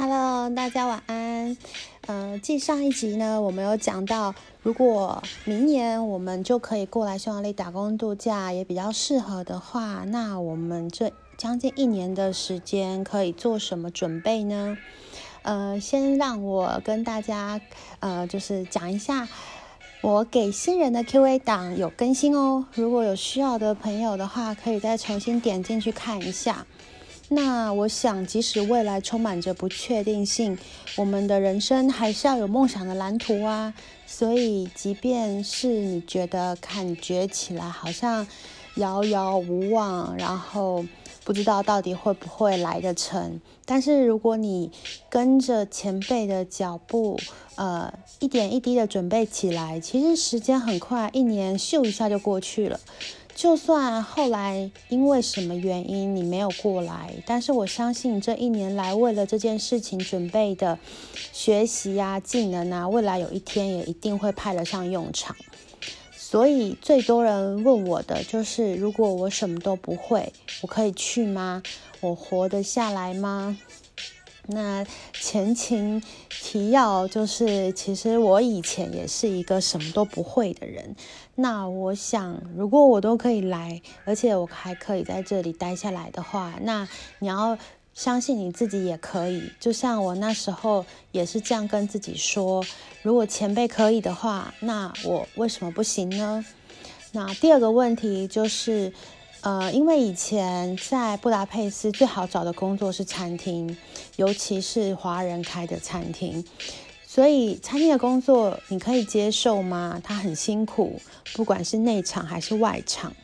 Hello，大家晚安。呃，继上一集呢，我们有讲到，如果明年我们就可以过来匈牙利打工度假，也比较适合的话，那我们这将近一年的时间可以做什么准备呢？呃，先让我跟大家呃，就是讲一下，我给新人的 Q&A 档有更新哦。如果有需要的朋友的话，可以再重新点进去看一下。那我想，即使未来充满着不确定性，我们的人生还是要有梦想的蓝图啊。所以，即便是你觉得感觉起来好像遥遥无望，然后不知道到底会不会来得成，但是如果你跟着前辈的脚步，呃，一点一滴的准备起来，其实时间很快，一年咻一下就过去了。就算后来因为什么原因你没有过来，但是我相信这一年来为了这件事情准备的学习啊、技能啊，未来有一天也一定会派得上用场。所以最多人问我的就是：如果我什么都不会，我可以去吗？我活得下来吗？那前情提要就是，其实我以前也是一个什么都不会的人。那我想，如果我都可以来，而且我还可以在这里待下来的话，那你要相信你自己也可以。就像我那时候也是这样跟自己说：如果前辈可以的话，那我为什么不行呢？那第二个问题就是。呃，因为以前在布达佩斯最好找的工作是餐厅，尤其是华人开的餐厅，所以餐厅的工作你可以接受吗？它很辛苦，不管是内场还是外场。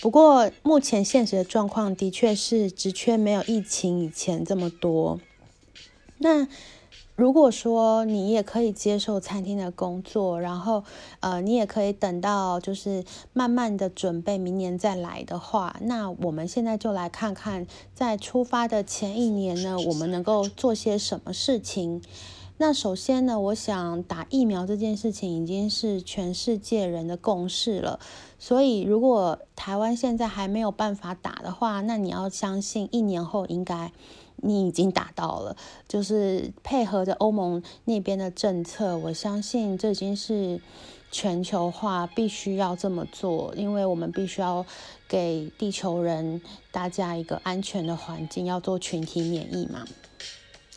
不过目前现实的状况的确是职缺没有疫情以前这么多。那。如果说你也可以接受餐厅的工作，然后呃，你也可以等到就是慢慢的准备明年再来的话，那我们现在就来看看，在出发的前一年呢，我们能够做些什么事情。那首先呢，我想打疫苗这件事情已经是全世界人的共识了，所以如果台湾现在还没有办法打的话，那你要相信一年后应该。你已经达到了，就是配合着欧盟那边的政策，我相信这已经是全球化必须要这么做，因为我们必须要给地球人大家一个安全的环境，要做群体免疫嘛。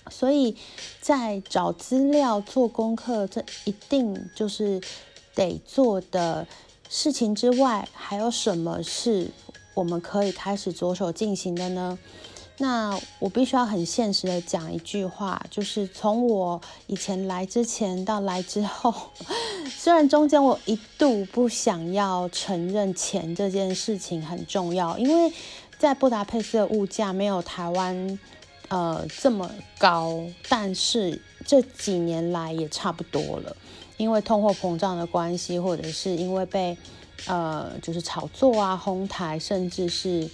所以在找资料、做功课，这一定就是得做的事情之外，还有什么是我们可以开始着手进行的呢？那我必须要很现实的讲一句话，就是从我以前来之前到来之后，虽然中间我一度不想要承认钱这件事情很重要，因为在布达佩斯的物价没有台湾呃这么高，但是这几年来也差不多了，因为通货膨胀的关系，或者是因为被呃就是炒作啊哄抬，甚至是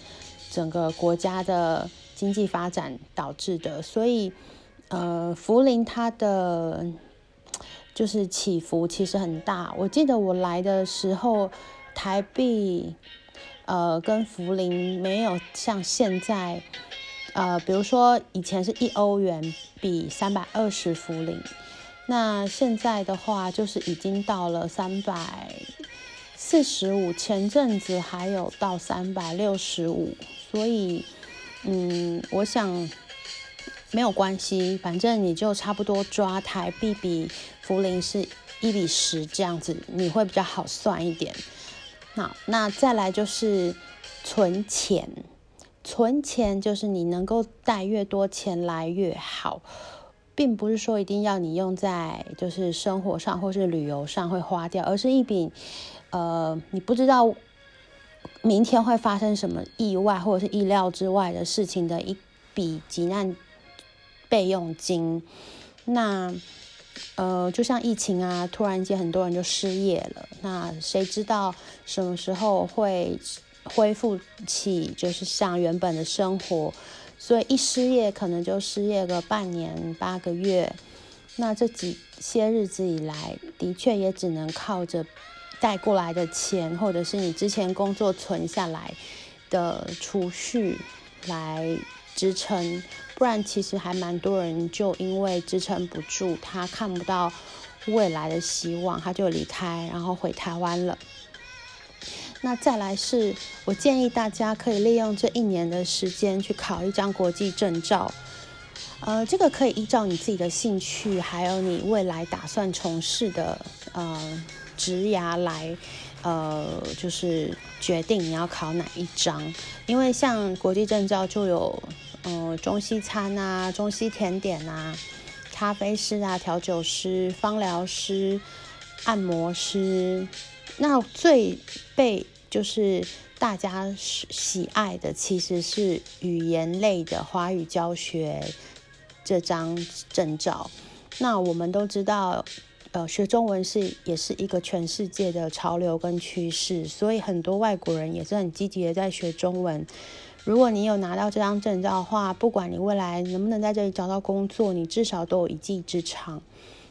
整个国家的。经济发展导致的，所以，呃，福林它的就是起伏其实很大。我记得我来的时候，台币，呃，跟福林没有像现在，呃，比如说以前是一欧元比三百二十福林，那现在的话就是已经到了三百四十五，前阵子还有到三百六十五，所以。嗯，我想没有关系，反正你就差不多抓台币比福林是一比十这样子，你会比较好算一点。那那再来就是存钱，存钱就是你能够带越多钱来越好，并不是说一定要你用在就是生活上或是旅游上会花掉，而是一笔呃你不知道。明天会发生什么意外，或者是意料之外的事情的一笔急难备用金。那呃，就像疫情啊，突然间很多人就失业了。那谁知道什么时候会恢复起，就是像原本的生活？所以一失业，可能就失业个半年、八个月。那这几些日子以来，的确也只能靠着。带过来的钱，或者是你之前工作存下来的储蓄来支撑，不然其实还蛮多人就因为支撑不住，他看不到未来的希望，他就离开，然后回台湾了。那再来是，我建议大家可以利用这一年的时间去考一张国际证照。呃，这个可以依照你自己的兴趣，还有你未来打算从事的呃职涯来，呃，就是决定你要考哪一张。因为像国际证照就有，呃，中西餐啊，中西甜点啊，咖啡师啊，调酒师，芳疗师，按摩师。那最被就是大家喜爱的，其实是语言类的华语教学这张证照。那我们都知道，呃，学中文是也是一个全世界的潮流跟趋势，所以很多外国人也是很积极的在学中文。如果你有拿到这张证照的话，不管你未来能不能在这里找到工作，你至少都有一技之长，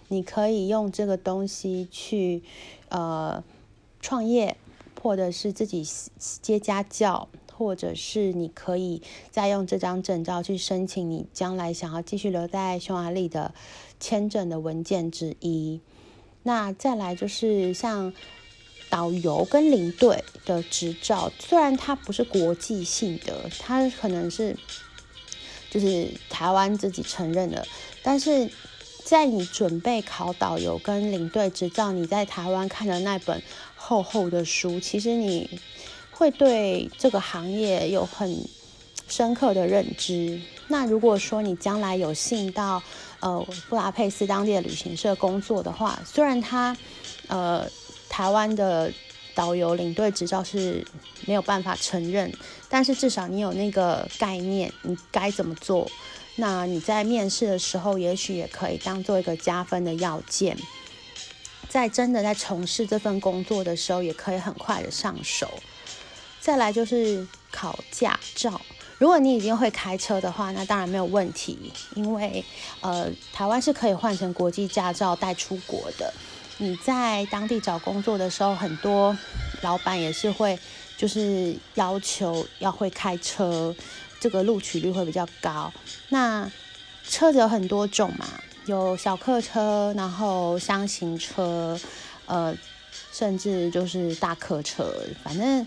你可以用这个东西去呃创业。或者是自己接家教，或者是你可以再用这张证照去申请你将来想要继续留在匈牙利的签证的文件之一。那再来就是像导游跟领队的执照，虽然它不是国际性的，它可能是就是台湾自己承认的，但是在你准备考导游跟领队执照，你在台湾看的那本。厚厚的书，其实你会对这个行业有很深刻的认知。那如果说你将来有幸到呃布达佩斯当地的旅行社工作的话，虽然他呃台湾的导游领队执照是没有办法承认，但是至少你有那个概念，你该怎么做？那你在面试的时候，也许也可以当做一个加分的要件。在真的在从事这份工作的时候，也可以很快的上手。再来就是考驾照，如果你已经会开车的话，那当然没有问题，因为呃，台湾是可以换成国际驾照带出国的。你在当地找工作的时候，很多老板也是会就是要求要会开车，这个录取率会比较高。那车子有很多种嘛。有小客车，然后箱型车，呃，甚至就是大客车，反正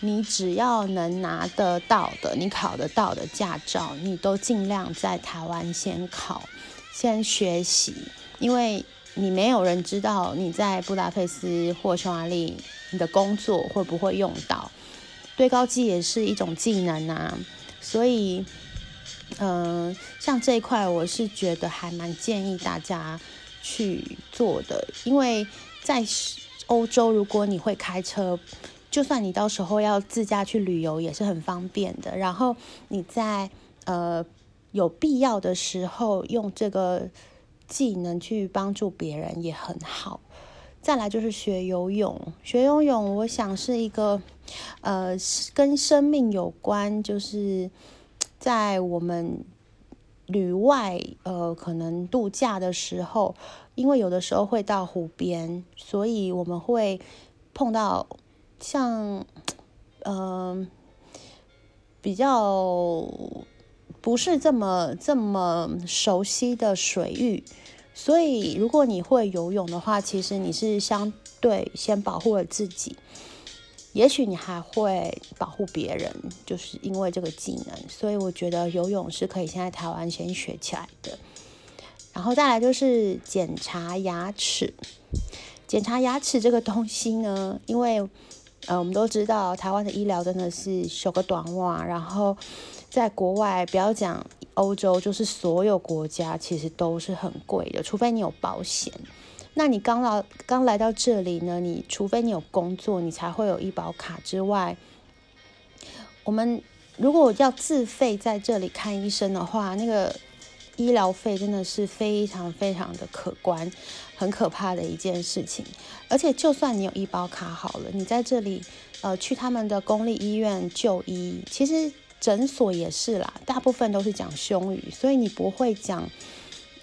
你只要能拿得到的，你考得到的驾照，你都尽量在台湾先考，先学习，因为你没有人知道你在布达佩斯或匈牙利你的工作会不会用到，对高机也是一种技能啊，所以。嗯，像这一块，我是觉得还蛮建议大家去做的，因为在欧洲，如果你会开车，就算你到时候要自驾去旅游，也是很方便的。然后你在呃有必要的时候，用这个技能去帮助别人也很好。再来就是学游泳，学游泳，我想是一个呃跟生命有关，就是。在我们旅外，呃，可能度假的时候，因为有的时候会到湖边，所以我们会碰到像，嗯，比较不是这么这么熟悉的水域，所以如果你会游泳的话，其实你是相对先保护了自己。也许你还会保护别人，就是因为这个技能，所以我觉得游泳是可以先在台湾先学起来的。然后再来就是检查牙齿，检查牙齿这个东西呢，因为呃我们都知道台湾的医疗真的是修个短袜，然后在国外不要讲欧洲，就是所有国家其实都是很贵的，除非你有保险。那你刚到刚来到这里呢？你除非你有工作，你才会有医保卡之外，我们如果要自费在这里看医生的话，那个医疗费真的是非常非常的可观，很可怕的一件事情。而且就算你有医保卡好了，你在这里呃去他们的公立医院就医，其实诊所也是啦，大部分都是讲胸语，所以你不会讲。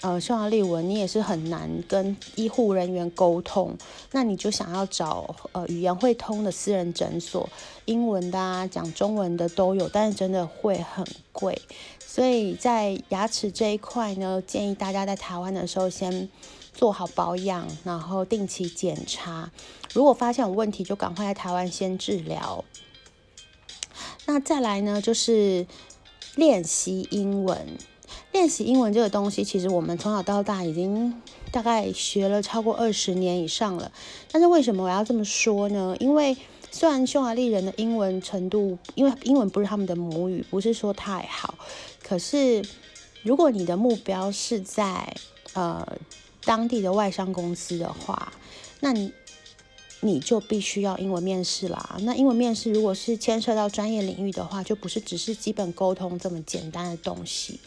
呃匈牙利文，你也是很难跟医护人员沟通，那你就想要找呃语言会通的私人诊所，英文的啊，讲中文的都有，但是真的会很贵。所以在牙齿这一块呢，建议大家在台湾的时候先做好保养，然后定期检查。如果发现有问题，就赶快在台湾先治疗。那再来呢，就是练习英文。练习英文这个东西，其实我们从小到大已经大概学了超过二十年以上了。但是为什么我要这么说呢？因为虽然匈牙利人的英文程度，因为英文不是他们的母语，不是说太好，可是如果你的目标是在呃当地的外商公司的话，那你你就必须要英文面试啦。那英文面试如果是牵涉到专业领域的话，就不是只是基本沟通这么简单的东西。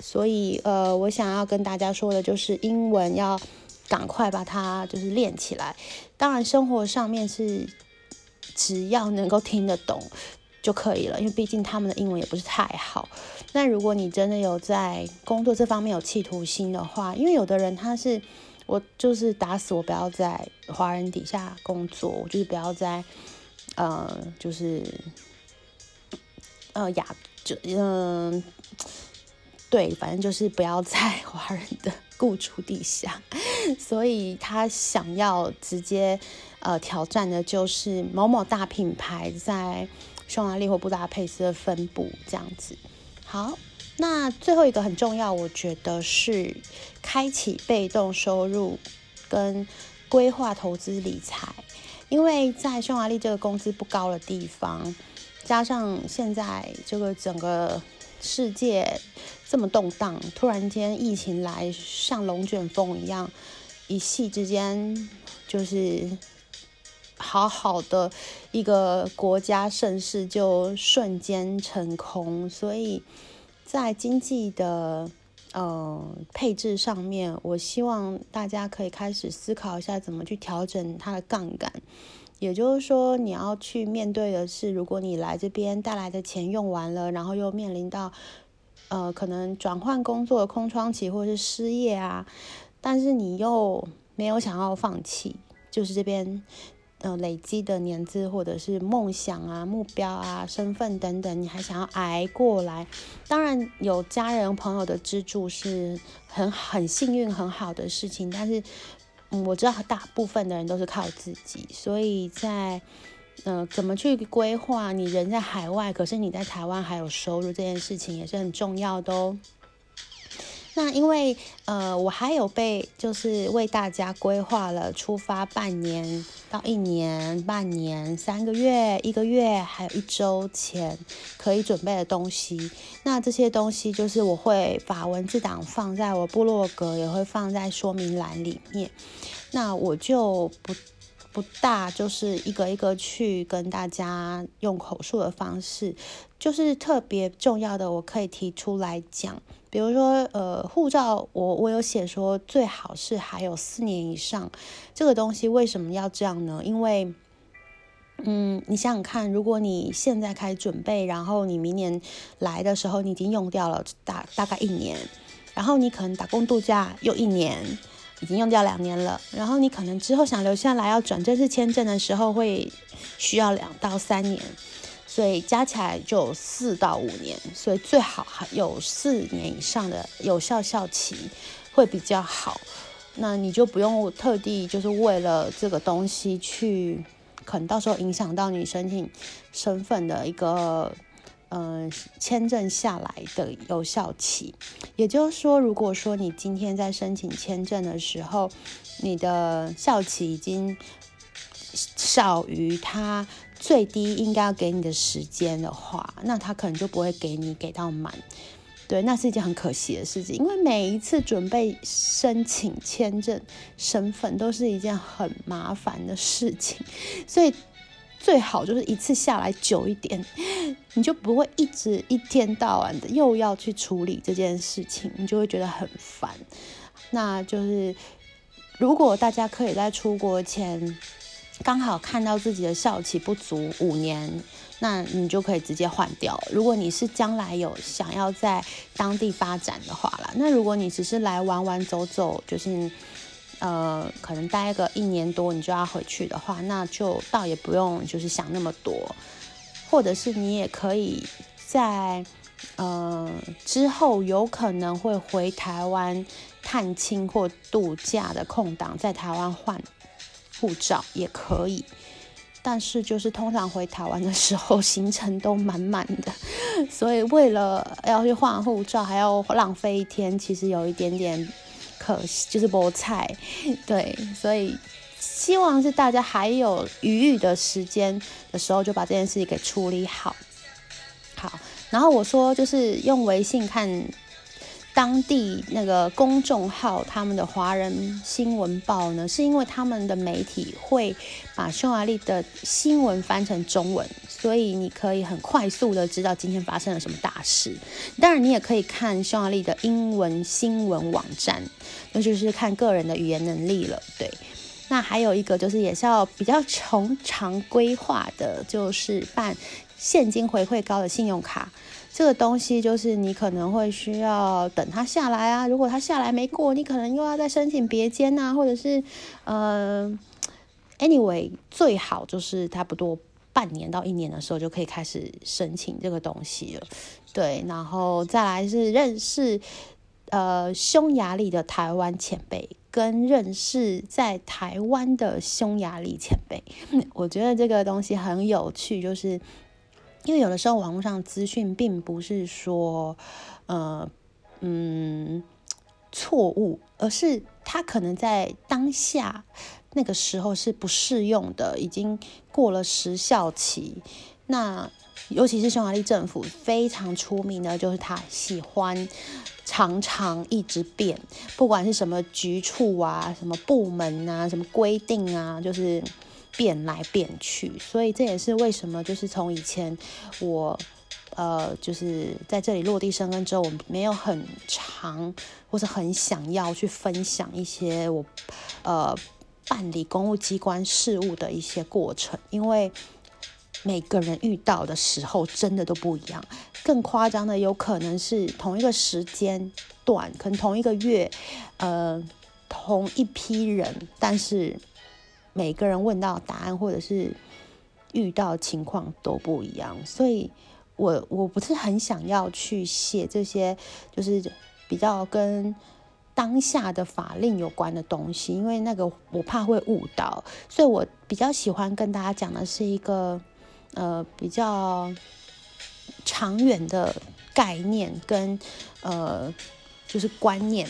所以，呃，我想要跟大家说的就是，英文要赶快把它就是练起来。当然，生活上面是只要能够听得懂就可以了，因为毕竟他们的英文也不是太好。那如果你真的有在工作这方面有企图心的话，因为有的人他是我就是打死我不要在华人底下工作，我就是不要在呃，就是呃亚就嗯。对，反正就是不要在华人的 雇主底下，所以他想要直接呃挑战的就是某某大品牌在匈牙利或布达佩斯的分布这样子。好，那最后一个很重要，我觉得是开启被动收入跟规划投资理财，因为在匈牙利这个工资不高的地方，加上现在这个整个。世界这么动荡，突然间疫情来，像龙卷风一样，一夕之间就是好好的一个国家盛世就瞬间成空。所以在经济的呃配置上面，我希望大家可以开始思考一下，怎么去调整它的杠杆。也就是说，你要去面对的是，如果你来这边带来的钱用完了，然后又面临到，呃，可能转换工作的空窗期或者是失业啊，但是你又没有想要放弃，就是这边，呃，累积的年资或者是梦想啊、目标啊、身份等等，你还想要挨过来，当然有家人朋友的资助是很很幸运很好的事情，但是。我知道大部分的人都是靠自己，所以在，呃，怎么去规划你人在海外，可是你在台湾还有收入这件事情也是很重要的哦。那因为呃，我还有被就是为大家规划了出发半年到一年、半年、三个月、一个月，还有一周前可以准备的东西。那这些东西就是我会把文字档放在我部落格，也会放在说明栏里面。那我就不不大就是一个一个去跟大家用口述的方式，就是特别重要的，我可以提出来讲。比如说，呃，护照，我我有写说最好是还有四年以上，这个东西为什么要这样呢？因为，嗯，你想想看，如果你现在开始准备，然后你明年来的时候，你已经用掉了大大概一年，然后你可能打工度假又一年，已经用掉两年了，然后你可能之后想留下来要转正式签证的时候，会需要两到三年。所以加起来就四到五年，所以最好还有四年以上的有效效期会比较好。那你就不用特地就是为了这个东西去，可能到时候影响到你申请身份的一个嗯签证下来的有效期。也就是说，如果说你今天在申请签证的时候，你的效期已经少于它。最低应该要给你的时间的话，那他可能就不会给你给到满，对，那是一件很可惜的事情。因为每一次准备申请签证身份都是一件很麻烦的事情，所以最好就是一次下来久一点，你就不会一直一天到晚的又要去处理这件事情，你就会觉得很烦。那就是如果大家可以在出国前。刚好看到自己的效期不足五年，那你就可以直接换掉。如果你是将来有想要在当地发展的话啦，那如果你只是来玩玩走走，就是呃可能待个一年多你就要回去的话，那就倒也不用就是想那么多，或者是你也可以在呃之后有可能会回台湾探亲或度假的空档，在台湾换。护照也可以，但是就是通常回台湾的时候行程都满满的，所以为了要去换护照还要浪费一天，其实有一点点可惜，就是菠菜。对，所以希望是大家还有余裕的时间的时候，就把这件事情给处理好。好，然后我说就是用微信看。当地那个公众号，他们的华人新闻报呢，是因为他们的媒体会把匈牙利的新闻翻成中文，所以你可以很快速的知道今天发生了什么大事。当然，你也可以看匈牙利的英文新闻网站，那就是看个人的语言能力了。对，那还有一个就是也是要比较从常规化的，就是办现金回馈高的信用卡。这个东西就是你可能会需要等它下来啊，如果它下来没过，你可能又要再申请别间呐，或者是呃，anyway，最好就是差不多半年到一年的时候就可以开始申请这个东西了。对，然后再来是认识呃匈牙利的台湾前辈，跟认识在台湾的匈牙利前辈，我觉得这个东西很有趣，就是。因为有的时候网络上资讯并不是说，呃，嗯，错误，而是它可能在当下那个时候是不适用的，已经过了时效期。那尤其是匈牙利政府非常出名的，就是他喜欢常常一直变，不管是什么局处啊、什么部门啊、什么规定啊，就是。变来变去，所以这也是为什么，就是从以前我呃，就是在这里落地生根之后，我没有很长或者很想要去分享一些我呃办理公务机关事务的一些过程，因为每个人遇到的时候真的都不一样。更夸张的，有可能是同一个时间段，可能同一个月，呃，同一批人，但是。每个人问到答案，或者是遇到情况都不一样，所以我我不是很想要去写这些，就是比较跟当下的法令有关的东西，因为那个我怕会误导，所以我比较喜欢跟大家讲的是一个呃比较长远的概念跟呃就是观念。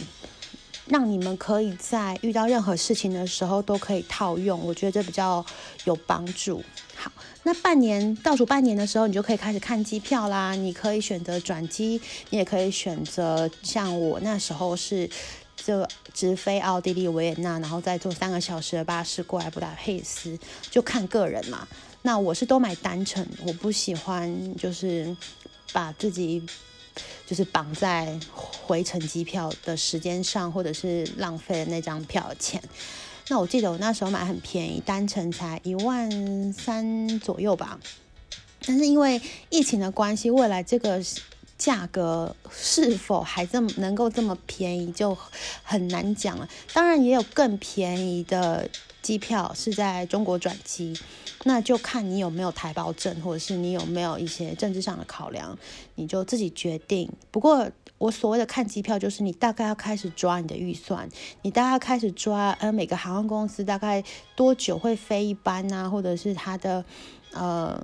让你们可以在遇到任何事情的时候都可以套用，我觉得这比较有帮助。好，那半年倒数半年的时候，你就可以开始看机票啦。你可以选择转机，你也可以选择像我那时候是就直飞奥地利维也纳，然后再坐三个小时的巴士过来布达佩斯，就看个人嘛。那我是都买单程，我不喜欢就是把自己。就是绑在回程机票的时间上，或者是浪费了那张票钱。那我记得我那时候买很便宜，单程才一万三左右吧。但是因为疫情的关系，未来这个价格是否还这么能够这么便宜，就很难讲了。当然也有更便宜的机票是在中国转机。那就看你有没有台胞证，或者是你有没有一些政治上的考量，你就自己决定。不过我所谓的看机票，就是你大概要开始抓你的预算，你大概开始抓，呃，每个航空公司大概多久会飞一班啊，或者是它的呃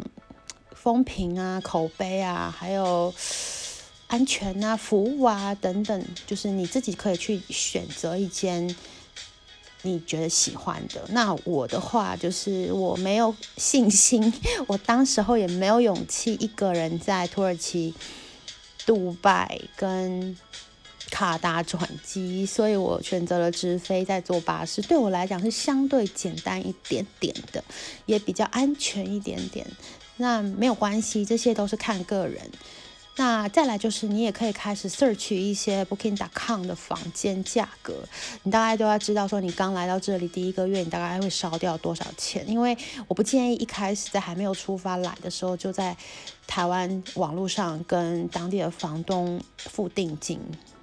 风评啊、口碑啊，还有安全啊、服务啊等等，就是你自己可以去选择一间。你觉得喜欢的，那我的话就是我没有信心，我当时候也没有勇气一个人在土耳其、杜拜跟卡达转机，所以我选择了直飞，在坐巴士，对我来讲是相对简单一点点的，也比较安全一点点。那没有关系，这些都是看个人。那再来就是你也可以开始 search 一些 Booking.com 的房间价格，你大概都要知道说你刚来到这里第一个月你大概会烧掉多少钱，因为我不建议一开始在还没有出发来的时候就在台湾网络上跟当地的房东付定金。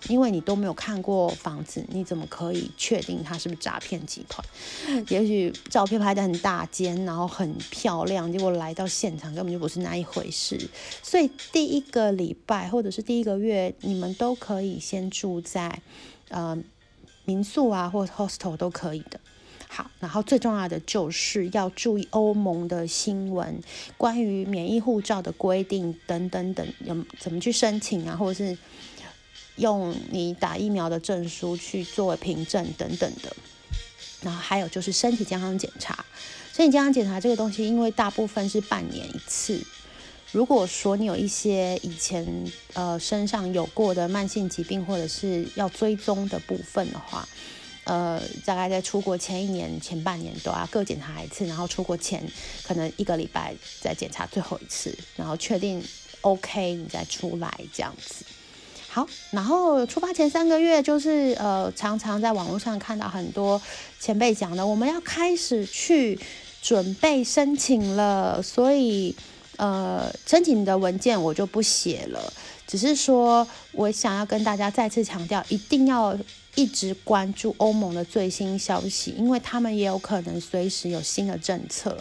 因为你都没有看过房子，你怎么可以确定它是不是诈骗集团？也许照片拍的很大间，然后很漂亮，结果来到现场根本就不是那一回事。所以第一个礼拜或者是第一个月，你们都可以先住在呃民宿啊，或者 hostel 都可以的。好，然后最重要的就是要注意欧盟的新闻，关于免疫护照的规定等等等，有怎么去申请啊，或者是。用你打疫苗的证书去作为凭证等等的，然后还有就是身体健康检查。身体健康检查这个东西，因为大部分是半年一次。如果说你有一些以前呃身上有过的慢性疾病，或者是要追踪的部分的话，呃，大概在出国前一年、前半年都要各检查一次，然后出国前可能一个礼拜再检查最后一次，然后确定 OK 你再出来这样子。好，然后出发前三个月，就是呃，常常在网络上看到很多前辈讲的，我们要开始去准备申请了。所以，呃，申请的文件我就不写了，只是说我想要跟大家再次强调，一定要一直关注欧盟的最新消息，因为他们也有可能随时有新的政策。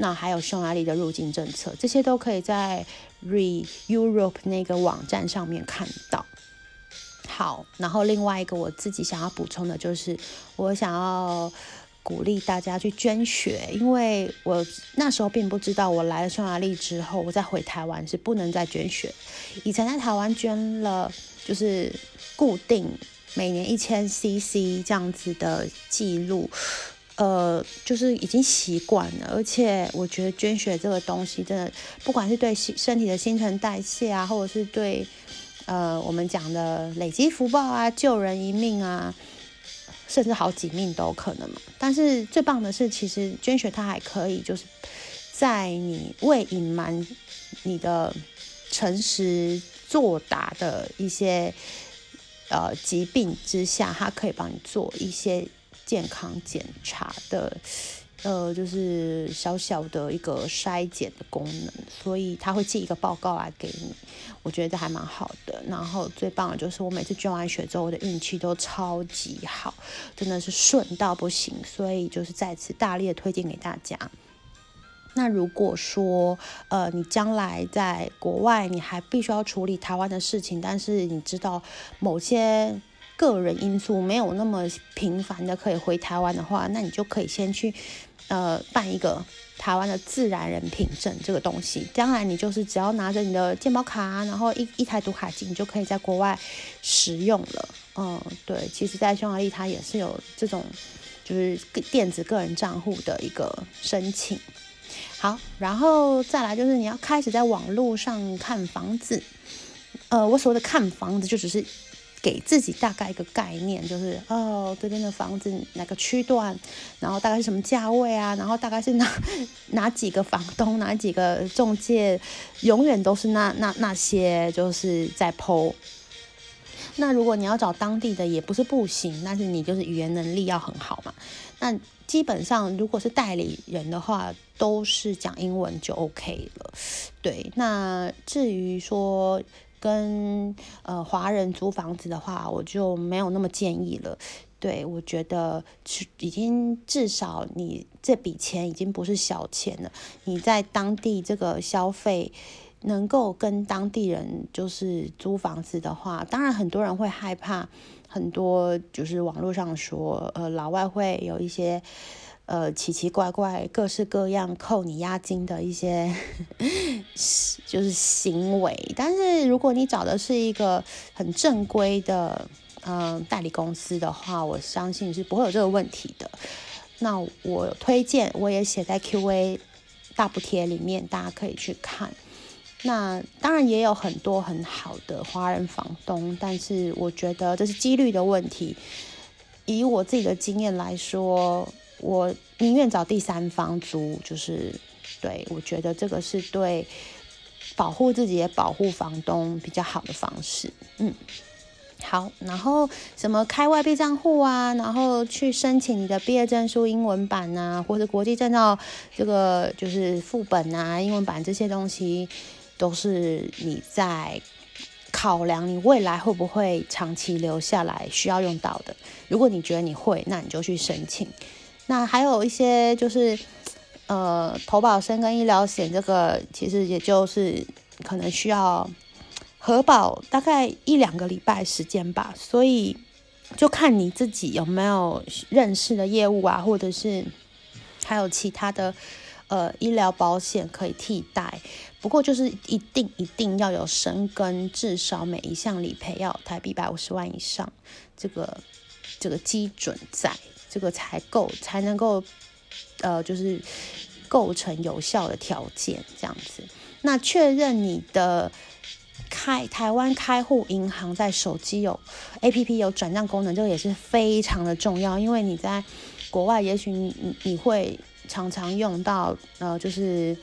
那还有匈牙利的入境政策，这些都可以在 Re Europe 那个网站上面看到。好，然后另外一个我自己想要补充的就是，我想要鼓励大家去捐血，因为我那时候并不知道，我来了匈牙利之后，我再回台湾是不能再捐血。以前在台湾捐了，就是固定每年一千 CC 这样子的记录。呃，就是已经习惯了，而且我觉得捐血这个东西真的，不管是对身体的新陈代谢啊，或者是对呃我们讲的累积福报啊、救人一命啊，甚至好几命都可能嘛。但是最棒的是，其实捐血它还可以，就是在你未隐瞒你的诚实作答的一些呃疾病之下，它可以帮你做一些。健康检查的，呃，就是小小的一个筛检的功能，所以他会寄一个报告来给你，我觉得还蛮好的。然后最棒的就是我每次捐完血之后，我的运气都超级好，真的是顺到不行，所以就是再次大力的推荐给大家。那如果说，呃，你将来在国外，你还必须要处理台湾的事情，但是你知道某些。个人因素没有那么频繁的可以回台湾的话，那你就可以先去呃办一个台湾的自然人凭证这个东西。将来你就是只要拿着你的健保卡，然后一一台读卡机，你就可以在国外使用了。嗯，对，其实，在匈牙利它也是有这种就是电子个人账户的一个申请。好，然后再来就是你要开始在网络上看房子。呃，我所谓的看房子就只是。给自己大概一个概念，就是哦，这边的房子哪个区段，然后大概是什么价位啊，然后大概是哪 哪几个房东，哪几个中介，永远都是那那那些就是在剖。那如果你要找当地的也不是不行，但是你就是语言能力要很好嘛。那基本上如果是代理人的话，都是讲英文就 OK 了。对，那至于说。跟呃华人租房子的话，我就没有那么建议了。对我觉得是已经至少你这笔钱已经不是小钱了。你在当地这个消费能够跟当地人就是租房子的话，当然很多人会害怕，很多就是网络上说呃老外会有一些。呃，奇奇怪怪、各式各样扣你押金的一些 就是行为，但是如果你找的是一个很正规的嗯代理公司的话，我相信是不会有这个问题的。那我推荐，我也写在 Q&A 大补贴里面，大家可以去看。那当然也有很多很好的华人房东，但是我觉得这是几率的问题。以我自己的经验来说。我宁愿找第三方租，就是对我觉得这个是对保护自己也保护房东比较好的方式。嗯，好，然后什么开外币账户啊，然后去申请你的毕业证书英文版啊，或者国际证照这个就是副本啊，英文版这些东西，都是你在。考量你未来会不会长期留下来需要用到的。如果你觉得你会，那你就去申请。那还有一些就是，呃，投保生跟医疗险这个，其实也就是可能需要核保大概一两个礼拜时间吧。所以就看你自己有没有认识的业务啊，或者是还有其他的呃医疗保险可以替代。不过就是一定一定要有生根，至少每一项理赔要台币百五十万以上，这个这个基准在，这个才够才能够，呃，就是构成有效的条件这样子。那确认你的开台湾开户银行在手机有 A P P 有转账功能，这个也是非常的重要，因为你在国外，也许你你会常常用到，呃，就是。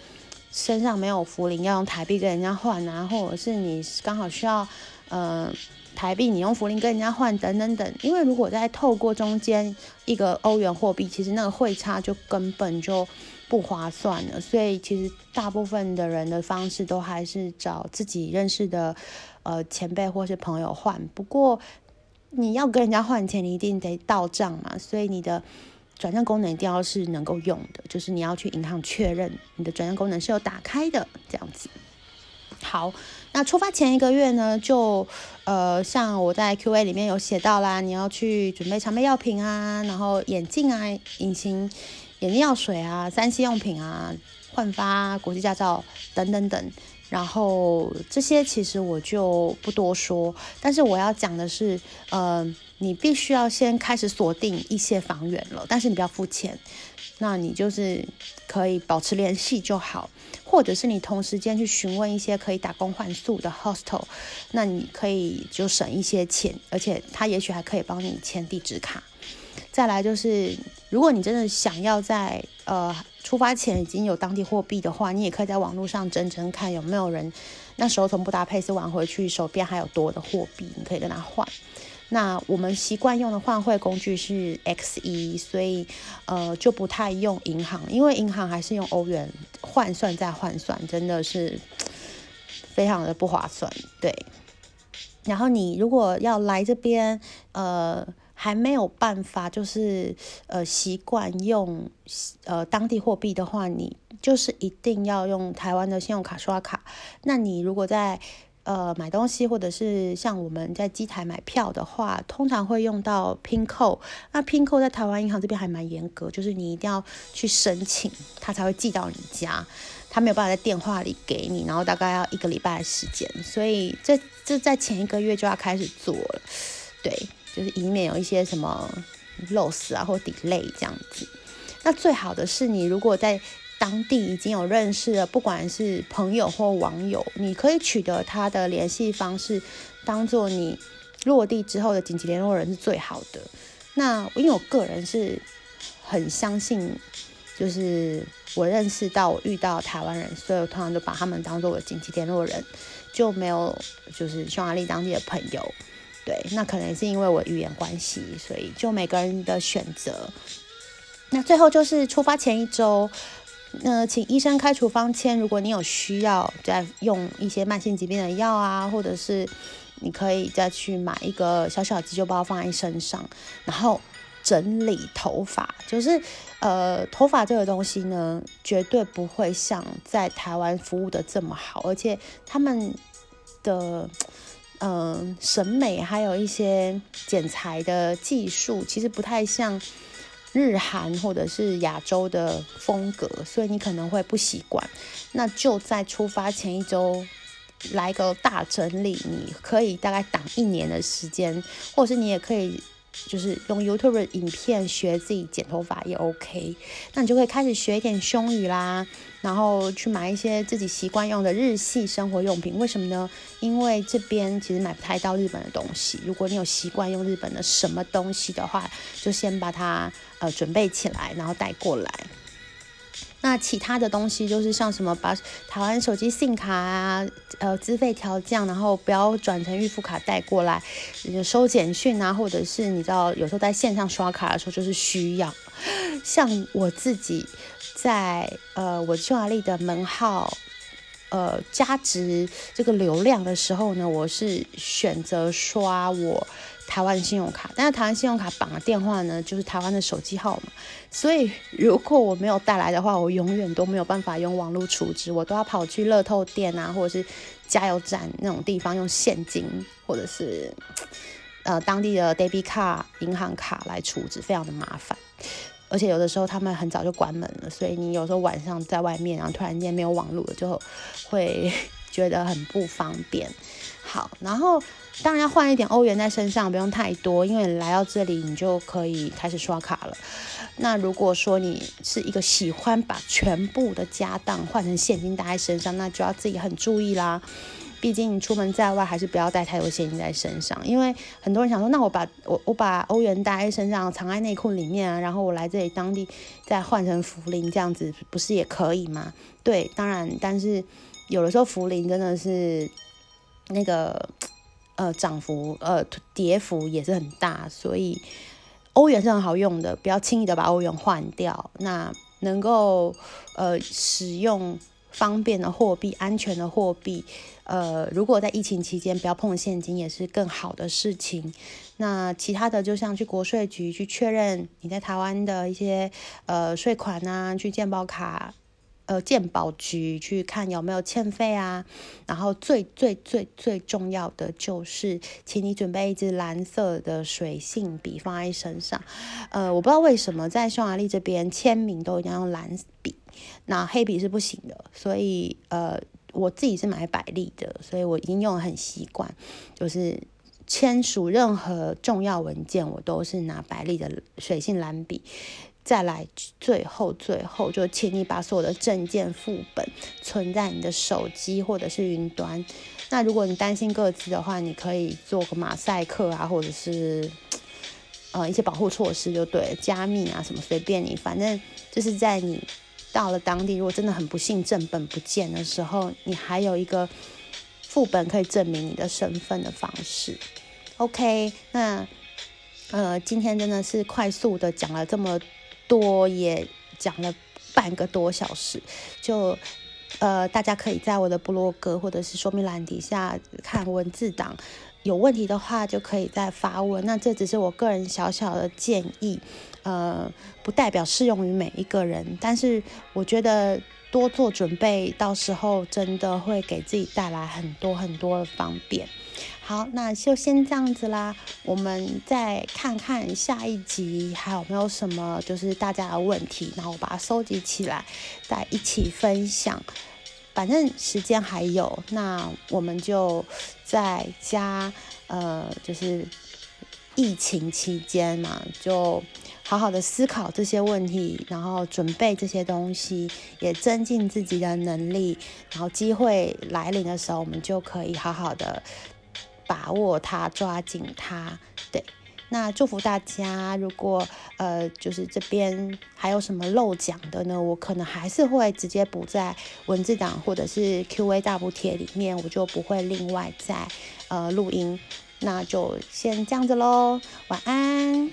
身上没有福林，要用台币跟人家换啊，或者是你刚好需要，呃，台币你用福林跟人家换等等等。因为如果再透过中间一个欧元货币，其实那个汇差就根本就不划算了。所以其实大部分的人的方式都还是找自己认识的呃前辈或是朋友换。不过你要跟人家换钱，你一定得到账嘛，所以你的。转账功能一定要是能够用的，就是你要去银行确认你的转账功能是有打开的，这样子。好，那出发前一个月呢，就呃，像我在 Q A 里面有写到啦，你要去准备常备药品啊，然后眼镜啊、隐形眼镜药水啊、三 C 用品啊、换发国际驾照等等等。然后这些其实我就不多说，但是我要讲的是，呃。你必须要先开始锁定一些房源了，但是你不要付钱，那你就是可以保持联系就好，或者是你同时间去询问一些可以打工换宿的 hostel，那你可以就省一些钱，而且他也许还可以帮你签地址卡。再来就是，如果你真的想要在呃出发前已经有当地货币的话，你也可以在网络上整整看有没有人那时候从布达佩斯玩回去，手边还有多的货币，你可以跟他换。那我们习惯用的换汇工具是 XE，所以呃就不太用银行，因为银行还是用欧元换算再换算，真的是非常的不划算。对，然后你如果要来这边，呃还没有办法，就是呃习惯用呃当地货币的话，你就是一定要用台湾的信用卡刷卡。那你如果在呃，买东西或者是像我们在机台买票的话，通常会用到拼扣。那拼扣在台湾银行这边还蛮严格，就是你一定要去申请，他才会寄到你家。他没有办法在电话里给你，然后大概要一个礼拜的时间。所以这这在前一个月就要开始做了，对，就是以免有一些什么 loss 啊或 delay 这样子。那最好的是你如果在当地已经有认识了，不管是朋友或网友，你可以取得他的联系方式，当做你落地之后的紧急联络人是最好的。那因为我个人是很相信，就是我认识到我遇到台湾人，所以我通常就把他们当做我的紧急联络人，就没有就是匈牙利当地的朋友。对，那可能是因为我语言关系，所以就每个人的选择。那最后就是出发前一周。那请医生开处方签。如果你有需要再用一些慢性疾病的药啊，或者是你可以再去买一个小小急救包放在身上，然后整理头发。就是呃，头发这个东西呢，绝对不会像在台湾服务的这么好，而且他们的嗯审美还有一些剪裁的技术，其实不太像。日韩或者是亚洲的风格，所以你可能会不习惯。那就在出发前一周来个大整理，你可以大概挡一年的时间，或者是你也可以。就是用 YouTube 影片学自己剪头发也 OK，那你就可以开始学一点胸语啦，然后去买一些自己习惯用的日系生活用品。为什么呢？因为这边其实买不太到日本的东西。如果你有习惯用日本的什么东西的话，就先把它呃准备起来，然后带过来。那其他的东西就是像什么把台湾手机信卡啊，呃，资费调降，然后不要转成预付卡带过来，收简讯啊，或者是你知道有时候在线上刷卡的时候就是需要。像我自己在呃我匈牙利的门号。呃，加值这个流量的时候呢，我是选择刷我台湾信用卡，但是台湾信用卡绑的电话呢，就是台湾的手机号码，所以如果我没有带来的话，我永远都没有办法用网络储值，我都要跑去乐透店啊，或者是加油站那种地方用现金，或者是呃当地的 debit 卡、银行卡来储值，非常的麻烦。而且有的时候他们很早就关门了，所以你有时候晚上在外面，然后突然间没有网络了，就会觉得很不方便。好，然后当然要换一点欧元在身上，不用太多，因为你来到这里你就可以开始刷卡了。那如果说你是一个喜欢把全部的家当换成现金带在身上，那就要自己很注意啦。毕竟出门在外，还是不要带太多现金在身上，因为很多人想说，那我把我我把欧元带在身上，藏在内裤里面啊，然后我来这里当地再换成福林，这样子不是也可以吗？对，当然，但是有的时候福林真的是那个呃涨幅呃跌幅也是很大，所以欧元是很好用的，不要轻易的把欧元换掉。那能够呃使用。方便的货币，安全的货币，呃，如果在疫情期间不要碰现金，也是更好的事情。那其他的，就像去国税局去确认你在台湾的一些呃税款啊，去健保卡，呃健保局去看有没有欠费啊。然后最最最最重要的就是，请你准备一支蓝色的水性笔放在身上。呃，我不知道为什么在匈牙利这边签名都一定要用蓝笔。那黑笔是不行的，所以呃，我自己是买百利的，所以我已经用很习惯，就是签署任何重要文件，我都是拿百利的水性蓝笔。再来，最后最后，就请你把所有的证件副本存在你的手机或者是云端。那如果你担心各自的话，你可以做个马赛克啊，或者是 呃一些保护措施，就对了，加密啊什么随便你，反正就是在你。到了当地，如果真的很不幸正本不见的时候，你还有一个副本可以证明你的身份的方式。OK，那呃，今天真的是快速的讲了这么多，也讲了半个多小时，就呃，大家可以在我的部落格或者是说明栏底下看文字档，有问题的话就可以再发问。那这只是我个人小小的建议。呃，不代表适用于每一个人，但是我觉得多做准备，到时候真的会给自己带来很多很多的方便。好，那就先这样子啦，我们再看看下一集还有没有什么就是大家的问题，然后我把它收集起来，再一起分享。反正时间还有，那我们就在家，呃，就是疫情期间嘛，就。好好的思考这些问题，然后准备这些东西，也增进自己的能力。然后机会来临的时候，我们就可以好好的把握它，抓紧它。对，那祝福大家。如果呃，就是这边还有什么漏讲的呢？我可能还是会直接补在文字档或者是 Q&A 大补贴里面，我就不会另外再呃录音。那就先这样子喽，晚安。